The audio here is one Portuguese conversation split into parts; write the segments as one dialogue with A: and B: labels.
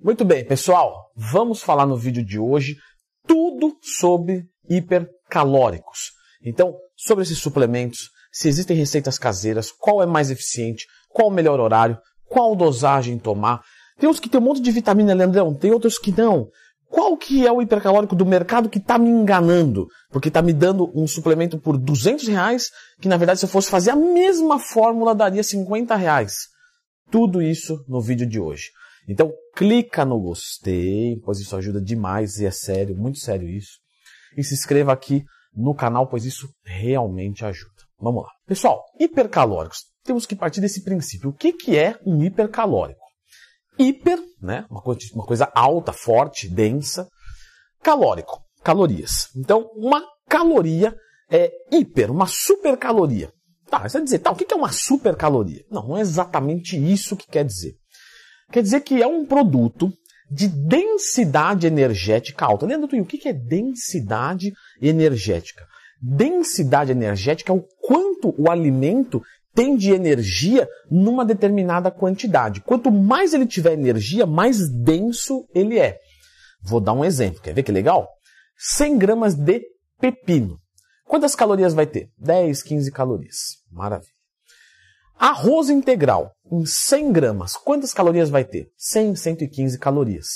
A: Muito bem, pessoal, vamos falar no vídeo de hoje tudo sobre hipercalóricos. Então, sobre esses suplementos, se existem receitas caseiras, qual é mais eficiente, qual o melhor horário, qual dosagem tomar. Tem uns que tem um monte de vitamina, Leandrão, tem outros que não. Qual que é o hipercalórico do mercado que está me enganando? Porque está me dando um suplemento por 200 reais, que na verdade se eu fosse fazer a mesma fórmula daria 50 reais. Tudo isso no vídeo de hoje. Então clica no gostei, pois isso ajuda demais e é sério, muito sério isso. E se inscreva aqui no canal, pois isso realmente ajuda. Vamos lá. Pessoal, hipercalóricos. Temos que partir desse princípio. O que, que é um hipercalórico? Hiper, né? Uma coisa, uma coisa alta, forte, densa. Calórico, calorias. Então, uma caloria é hiper, uma supercaloria. Tá, você vai dizer, tá, o que é uma supercaloria? Não, não é exatamente isso que quer dizer. Quer dizer que é um produto de densidade energética alta. Lembra, Twin, o que é densidade energética? Densidade energética é o quanto o alimento tem de energia numa determinada quantidade. Quanto mais ele tiver energia, mais denso ele é. Vou dar um exemplo. Quer ver que legal? 100 gramas de pepino. Quantas calorias vai ter? 10, 15 calorias. Maravilha. Arroz integral, em 100 gramas, quantas calorias vai ter? 100, 115 calorias.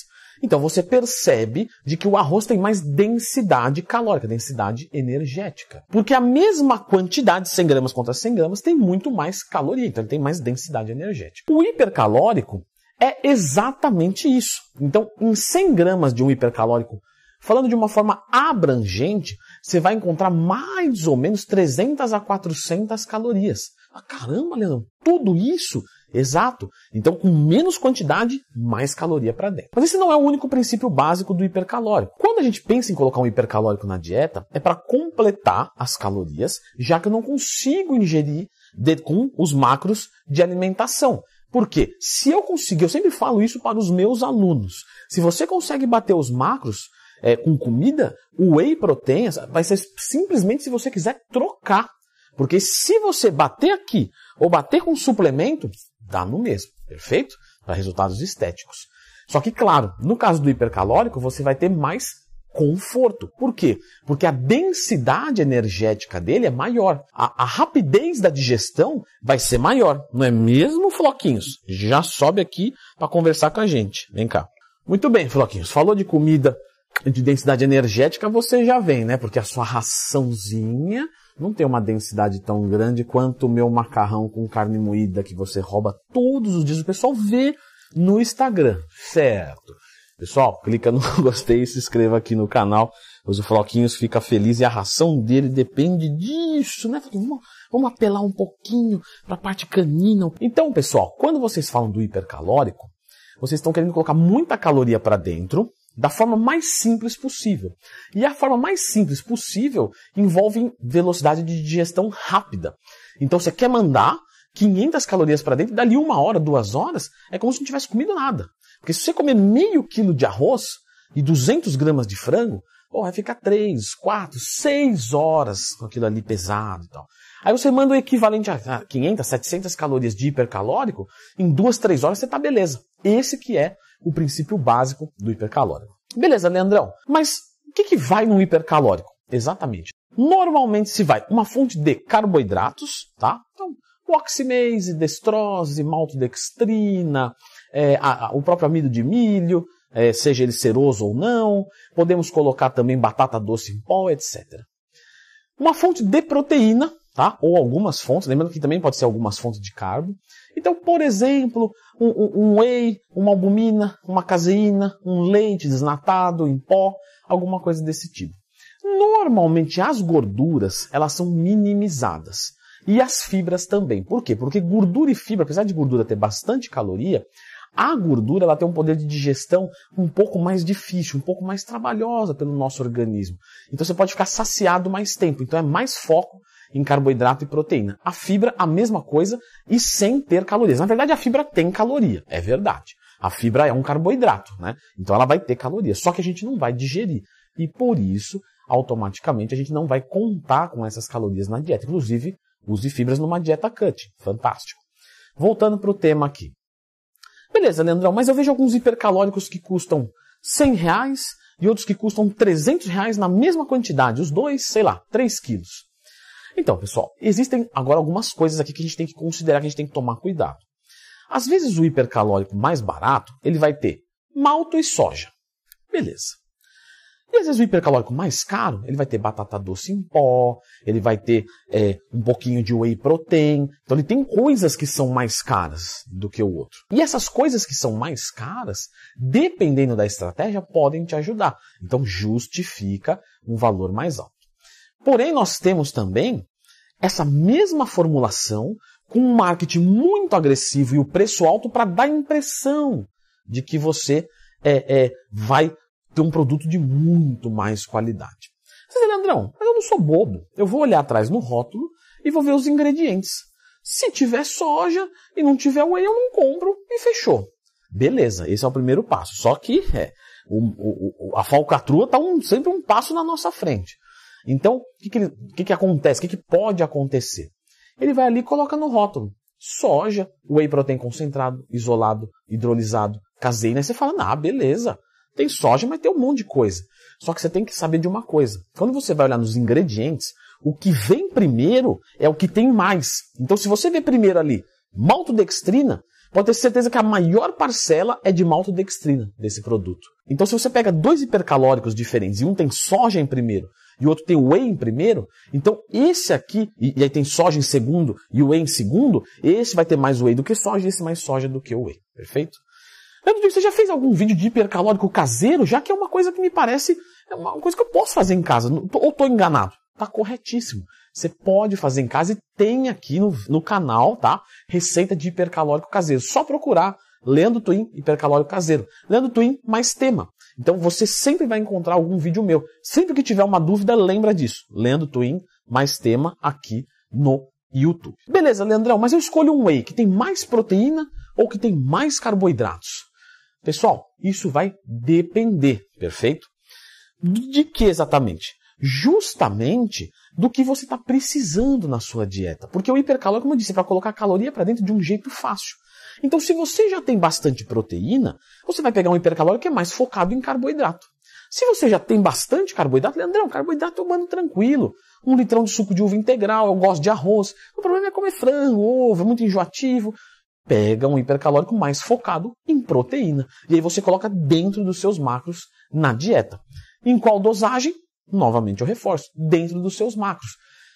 A: Então você percebe de que o arroz tem mais densidade calórica, densidade energética. Porque a mesma quantidade, 100 gramas contra 100 gramas, tem muito mais caloria, então ele tem mais densidade energética. O hipercalórico é exatamente isso. Então, em 100 gramas de um hipercalórico, falando de uma forma abrangente, você vai encontrar mais ou menos 300 a 400 calorias. Ah, caramba, Leandro, tudo isso? Exato. Então, com menos quantidade, mais caloria para dentro. Mas esse não é o único princípio básico do hipercalórico. Quando a gente pensa em colocar um hipercalórico na dieta, é para completar as calorias, já que eu não consigo ingerir de, com os macros de alimentação. Porque se eu conseguir, eu sempre falo isso para os meus alunos, se você consegue bater os macros é, com comida, o whey protein vai ser simplesmente se você quiser trocar. Porque se você bater aqui ou bater com suplemento, dá no mesmo, perfeito? Para resultados estéticos. Só que, claro, no caso do hipercalórico, você vai ter mais conforto. Por quê? Porque a densidade energética dele é maior. A, a rapidez da digestão vai ser maior. Não é mesmo, Floquinhos? Já sobe aqui para conversar com a gente. Vem cá. Muito bem, Floquinhos. Falou de comida de densidade energética, você já vem, né? Porque a sua raçãozinha não tem uma densidade tão grande quanto o meu macarrão com carne moída que você rouba todos os dias. O pessoal vê no Instagram, certo? Pessoal, clica no gostei e se inscreva aqui no canal. Os Floquinhos fica feliz e a ração dele depende disso, né? Vamos, vamos apelar um pouquinho para a parte canina. Então, pessoal, quando vocês falam do hipercalórico, vocês estão querendo colocar muita caloria para dentro da forma mais simples possível. E a forma mais simples possível envolve velocidade de digestão rápida. Então você quer mandar 500 calorias para dentro, dali uma hora, duas horas, é como se não tivesse comido nada. Porque se você comer meio quilo de arroz e 200 gramas de frango, pô, vai ficar 3, 4, 6 horas com aquilo ali pesado e tal. Aí você manda o equivalente a 500, 700 calorias de hipercalórico, em duas, três horas você tá beleza. Esse que é o princípio básico do hipercalórico. Beleza, Leandrão, mas o que, que vai no hipercalórico? Exatamente. Normalmente se vai uma fonte de carboidratos, tá? Oximase, destrose, maltodextrina, é, a, a, o próprio amido de milho, é, seja ele ceroso ou não. Podemos colocar também batata doce em pó, etc. Uma fonte de proteína, tá? Ou algumas fontes, lembrando que também pode ser algumas fontes de carbo. Então, por exemplo, um, um, um whey, uma albumina, uma caseína, um leite desnatado em pó, alguma coisa desse tipo. Normalmente as gorduras, elas são minimizadas. E as fibras também. Por quê? Porque gordura e fibra, apesar de gordura ter bastante caloria, a gordura ela tem um poder de digestão um pouco mais difícil, um pouco mais trabalhosa pelo nosso organismo. Então você pode ficar saciado mais tempo. Então é mais foco em carboidrato e proteína. A fibra, a mesma coisa e sem ter calorias. Na verdade, a fibra tem caloria, é verdade. A fibra é um carboidrato, né? Então ela vai ter calorias, só que a gente não vai digerir. E por isso, automaticamente, a gente não vai contar com essas calorias na dieta. Inclusive, use fibras numa dieta cut. Fantástico. Voltando para o tema aqui. Beleza, Leandrão, mas eu vejo alguns hipercalóricos que custam 100 reais e outros que custam 300 reais na mesma quantidade, os dois, sei lá, 3 quilos. Então, pessoal, existem agora algumas coisas aqui que a gente tem que considerar, que a gente tem que tomar cuidado. Às vezes o hipercalórico mais barato, ele vai ter malto e soja. Beleza. E às vezes o hipercalórico mais caro, ele vai ter batata doce em pó, ele vai ter é, um pouquinho de whey protein. Então ele tem coisas que são mais caras do que o outro. E essas coisas que são mais caras, dependendo da estratégia, podem te ajudar. Então justifica um valor mais alto. Porém, nós temos também essa mesma formulação com um marketing muito agressivo e o preço alto para dar a impressão de que você é, é, vai ter um produto de muito mais qualidade. Você diz, Leandrão, mas eu não sou bobo. Eu vou olhar atrás no rótulo e vou ver os ingredientes. Se tiver soja e não tiver whey, eu não compro e fechou. Beleza, esse é o primeiro passo. Só que é, o, o, a falcatrua está um, sempre um passo na nossa frente. Então, o que, que, que, que acontece? O que, que pode acontecer? Ele vai ali e coloca no rótulo. Soja, whey protein concentrado, isolado, hidrolisado, caseína. Aí você fala, ah, beleza. Tem soja, mas tem um monte de coisa. Só que você tem que saber de uma coisa. Quando você vai olhar nos ingredientes, o que vem primeiro é o que tem mais. Então, se você vê primeiro ali maltodextrina, pode ter certeza que a maior parcela é de maltodextrina desse produto. Então, se você pega dois hipercalóricos diferentes e um tem soja em primeiro e o outro tem whey em primeiro, então esse aqui, e, e aí tem soja em segundo e whey em segundo, esse vai ter mais whey do que soja e esse mais soja do que whey. Perfeito? Leandro, você já fez algum vídeo de hipercalórico caseiro? Já que é uma coisa que me parece é uma coisa que eu posso fazer em casa. Ou estou enganado? Tá corretíssimo. Você pode fazer em casa e tem aqui no, no canal, tá? Receita de hipercalórico caseiro. Só procurar Leandro Twin hipercalórico caseiro. Leandro Twin mais tema. Então você sempre vai encontrar algum vídeo meu. Sempre que tiver uma dúvida, lembra disso. Leandro Twin mais tema aqui no YouTube. Beleza, Leandrão, mas eu escolho um whey que tem mais proteína ou que tem mais carboidratos? Pessoal, isso vai depender, perfeito? De que exatamente? Justamente do que você está precisando na sua dieta. Porque o hipercalórico, como eu disse, é para colocar caloria para dentro de um jeito fácil. Então, se você já tem bastante proteína, você vai pegar um hipercalórico que é mais focado em carboidrato. Se você já tem bastante carboidrato, Leandrão, carboidrato eu mando tranquilo. Um litrão de suco de uva integral, eu gosto de arroz. O problema é comer frango, ovo, é muito enjoativo pega um hipercalórico mais focado em proteína. E aí você coloca dentro dos seus macros na dieta. Em qual dosagem? Novamente eu reforço, dentro dos seus macros.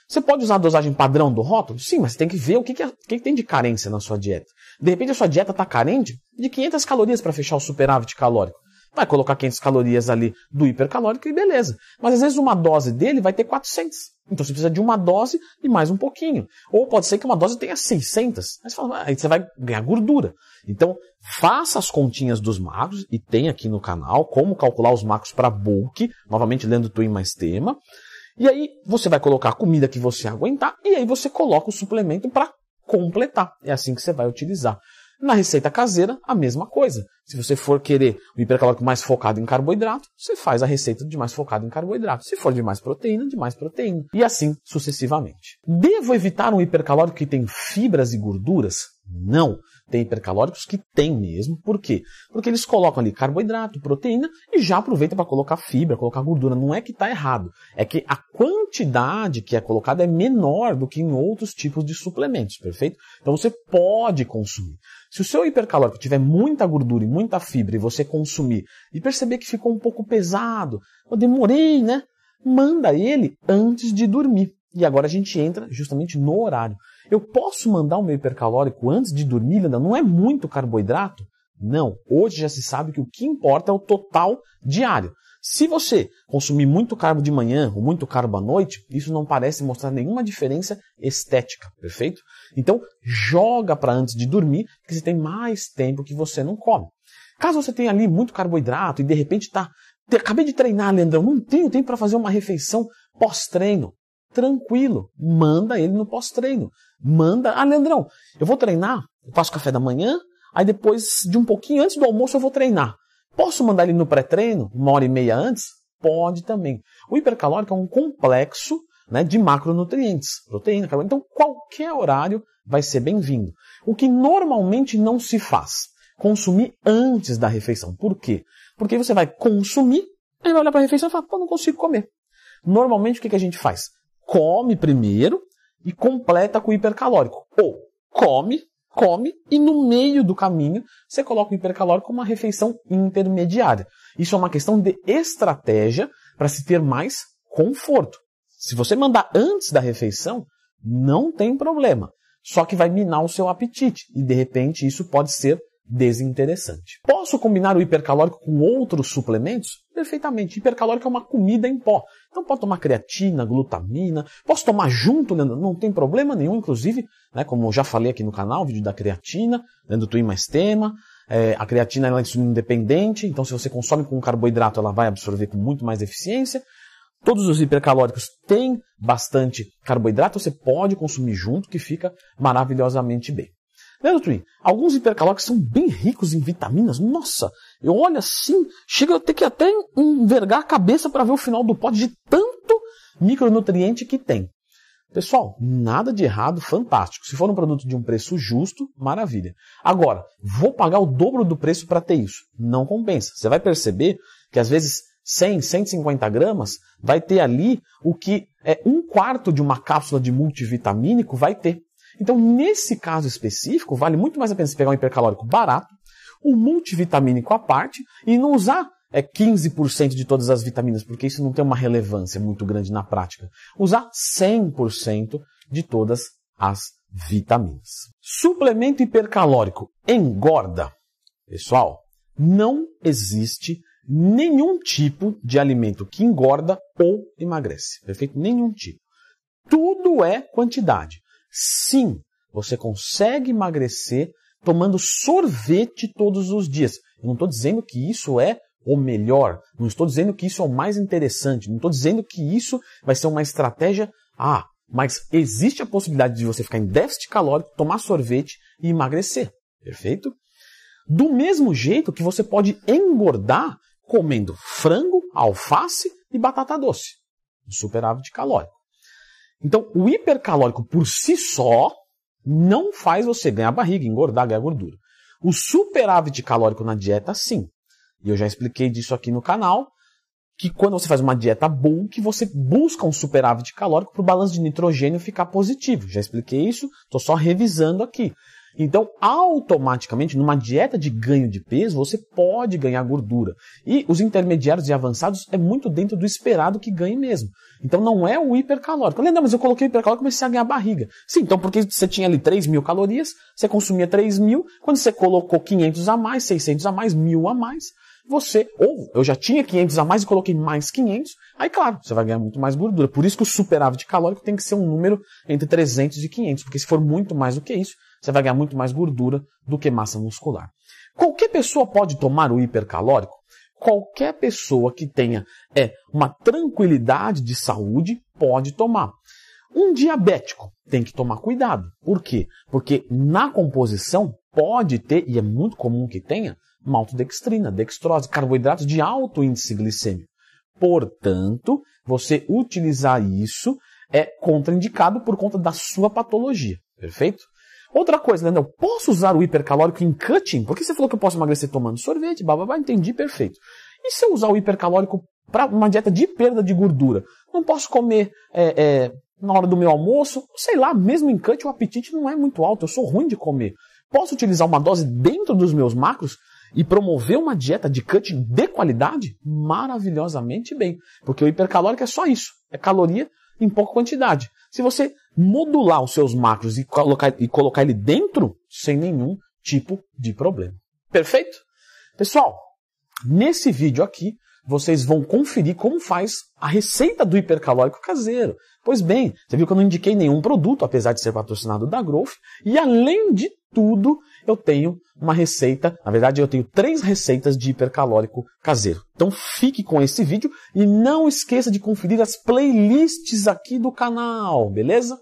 A: Você pode usar a dosagem padrão do rótulo? Sim, mas você tem que ver o que, que, é, o que, que tem de carência na sua dieta. De repente a sua dieta está carente de 500 calorias para fechar o superávit calórico. Vai colocar 500 calorias ali do hipercalórico e beleza. Mas às vezes uma dose dele vai ter 400. Então você precisa de uma dose e mais um pouquinho. Ou pode ser que uma dose tenha 600. Aí você, fala, aí você vai ganhar gordura. Então faça as continhas dos macros e tem aqui no canal como calcular os macros para bulk. Novamente lendo Twin mais tema. E aí você vai colocar a comida que você aguentar e aí você coloca o suplemento para completar. É assim que você vai utilizar. Na receita caseira, a mesma coisa. Se você for querer o hipercalórico mais focado em carboidrato, você faz a receita de mais focado em carboidrato. Se for de mais proteína, de mais proteína. E assim sucessivamente. Devo evitar um hipercalórico que tem fibras e gorduras? Não. Tem hipercalóricos que tem mesmo. Por quê? Porque eles colocam ali carboidrato, proteína e já aproveita para colocar fibra, colocar gordura. Não é que está errado. É que a quantidade que é colocada é menor do que em outros tipos de suplementos, perfeito? Então você pode consumir. Se o seu hipercalórico tiver muita gordura e muita fibra e você consumir e perceber que ficou um pouco pesado, eu demorei, né? Manda ele antes de dormir. E agora a gente entra justamente no horário. Eu posso mandar o meu hipercalórico antes de dormir, Linda? Não é muito carboidrato? Não. Hoje já se sabe que o que importa é o total diário. Se você consumir muito carbo de manhã ou muito carbo à noite, isso não parece mostrar nenhuma diferença estética, perfeito? Então, joga para antes de dormir, que você tem mais tempo que você não come. Caso você tenha ali muito carboidrato e de repente tá, acabei de treinar, Leandrão, não tenho tempo para fazer uma refeição pós-treino tranquilo. Manda ele no pós-treino. Manda. Ah, Leandrão, eu vou treinar, eu faço café da manhã, aí depois de um pouquinho antes do almoço eu vou treinar. Posso mandar ele no pré-treino, uma hora e meia antes? Pode também. O hipercalórico é um complexo né, de macronutrientes, proteína, carboidrato. Então, qualquer horário vai ser bem-vindo. O que normalmente não se faz. consumir antes da refeição. Por quê? Porque você vai consumir, aí vai olhar para a refeição e fala, pô, não consigo comer. Normalmente o que, que a gente faz? Come primeiro e completa com o hipercalórico. Ou come, come e no meio do caminho você coloca o hipercalórico como uma refeição intermediária. Isso é uma questão de estratégia para se ter mais conforto. Se você mandar antes da refeição, não tem problema. Só que vai minar o seu apetite e de repente isso pode ser desinteressante. Posso combinar o hipercalórico com outros suplementos? Perfeitamente. Hipercalórico é uma comida em pó. Então pode tomar creatina, glutamina, posso tomar junto, né? não tem problema nenhum, inclusive, né, como eu já falei aqui no canal, vídeo da creatina, né, do Twin mais tema. É, a creatina é insulina independente, então se você consome com carboidrato, ela vai absorver com muito mais eficiência. Todos os hipercalóricos têm bastante carboidrato, você pode consumir junto, que fica maravilhosamente bem. Leandro Twin, alguns hipercalóricos são bem ricos em vitaminas. Nossa, eu olho assim, chega a ter que até envergar a cabeça para ver o final do pote de tanto micronutriente que tem. Pessoal, nada de errado, fantástico. Se for um produto de um preço justo, maravilha. Agora, vou pagar o dobro do preço para ter isso. Não compensa. Você vai perceber que às vezes 100, 150 gramas vai ter ali o que é um quarto de uma cápsula de multivitamínico vai ter. Então, nesse caso específico, vale muito mais a pena você pegar um hipercalórico barato, o multivitamínico à parte, e não usar é 15% de todas as vitaminas, porque isso não tem uma relevância muito grande na prática. Usar 100% de todas as vitaminas. Suplemento hipercalórico engorda? Pessoal, não existe nenhum tipo de alimento que engorda ou emagrece. Perfeito? Nenhum tipo. Tudo é quantidade. Sim, você consegue emagrecer tomando sorvete todos os dias. Eu não estou dizendo que isso é o melhor, não estou dizendo que isso é o mais interessante, não estou dizendo que isso vai ser uma estratégia. Ah, mas existe a possibilidade de você ficar em déficit calórico, tomar sorvete e emagrecer. Perfeito? Do mesmo jeito que você pode engordar comendo frango, alface e batata doce. Um superávit calórico. Então, o hipercalórico por si só não faz você ganhar barriga, engordar, ganhar gordura. O superávit calórico na dieta, sim. E eu já expliquei disso aqui no canal, que quando você faz uma dieta bulk, você busca um superávit calórico para o balanço de nitrogênio ficar positivo. Já expliquei isso, estou só revisando aqui. Então, automaticamente, numa dieta de ganho de peso, você pode ganhar gordura. E os intermediários e avançados é muito dentro do esperado que ganhe mesmo. Então, não é o hipercalórico. Lembra, mas eu coloquei hipercalórico e comecei a ganhar barriga. Sim, então porque você tinha ali 3 mil calorias, você consumia 3 mil, quando você colocou 500 a mais, 600 a mais, 1000 a mais, você, ou eu já tinha 500 a mais e coloquei mais 500, aí claro, você vai ganhar muito mais gordura. Por isso que o superávit calórico tem que ser um número entre 300 e 500, porque se for muito mais do que isso, você vai ganhar muito mais gordura do que massa muscular. Qualquer pessoa pode tomar o hipercalórico? Qualquer pessoa que tenha é, uma tranquilidade de saúde pode tomar. Um diabético tem que tomar cuidado. Por quê? Porque na composição pode ter, e é muito comum que tenha, maltodextrina, dextrose, carboidratos de alto índice glicêmico. Portanto, você utilizar isso é contraindicado por conta da sua patologia. Perfeito? Outra coisa, Leandro, eu posso usar o hipercalórico em cutting? Porque você falou que eu posso emagrecer tomando sorvete, babá, entendi, perfeito. E se eu usar o hipercalórico para uma dieta de perda de gordura? Não posso comer é, é, na hora do meu almoço? Sei lá, mesmo em cutting o apetite não é muito alto, eu sou ruim de comer. Posso utilizar uma dose dentro dos meus macros e promover uma dieta de cutting de qualidade? Maravilhosamente bem. Porque o hipercalórico é só isso, é caloria em pouca quantidade. Se você modular os seus macros e colocar, e colocar ele dentro, sem nenhum tipo de problema. Perfeito? Pessoal, nesse vídeo aqui, vocês vão conferir como faz a receita do hipercalórico caseiro. Pois bem, você viu que eu não indiquei nenhum produto, apesar de ser patrocinado da Growth, e além de tudo, eu tenho uma receita, na verdade eu tenho três receitas de hipercalórico caseiro. Então fique com esse vídeo e não esqueça de conferir as playlists aqui do canal, beleza?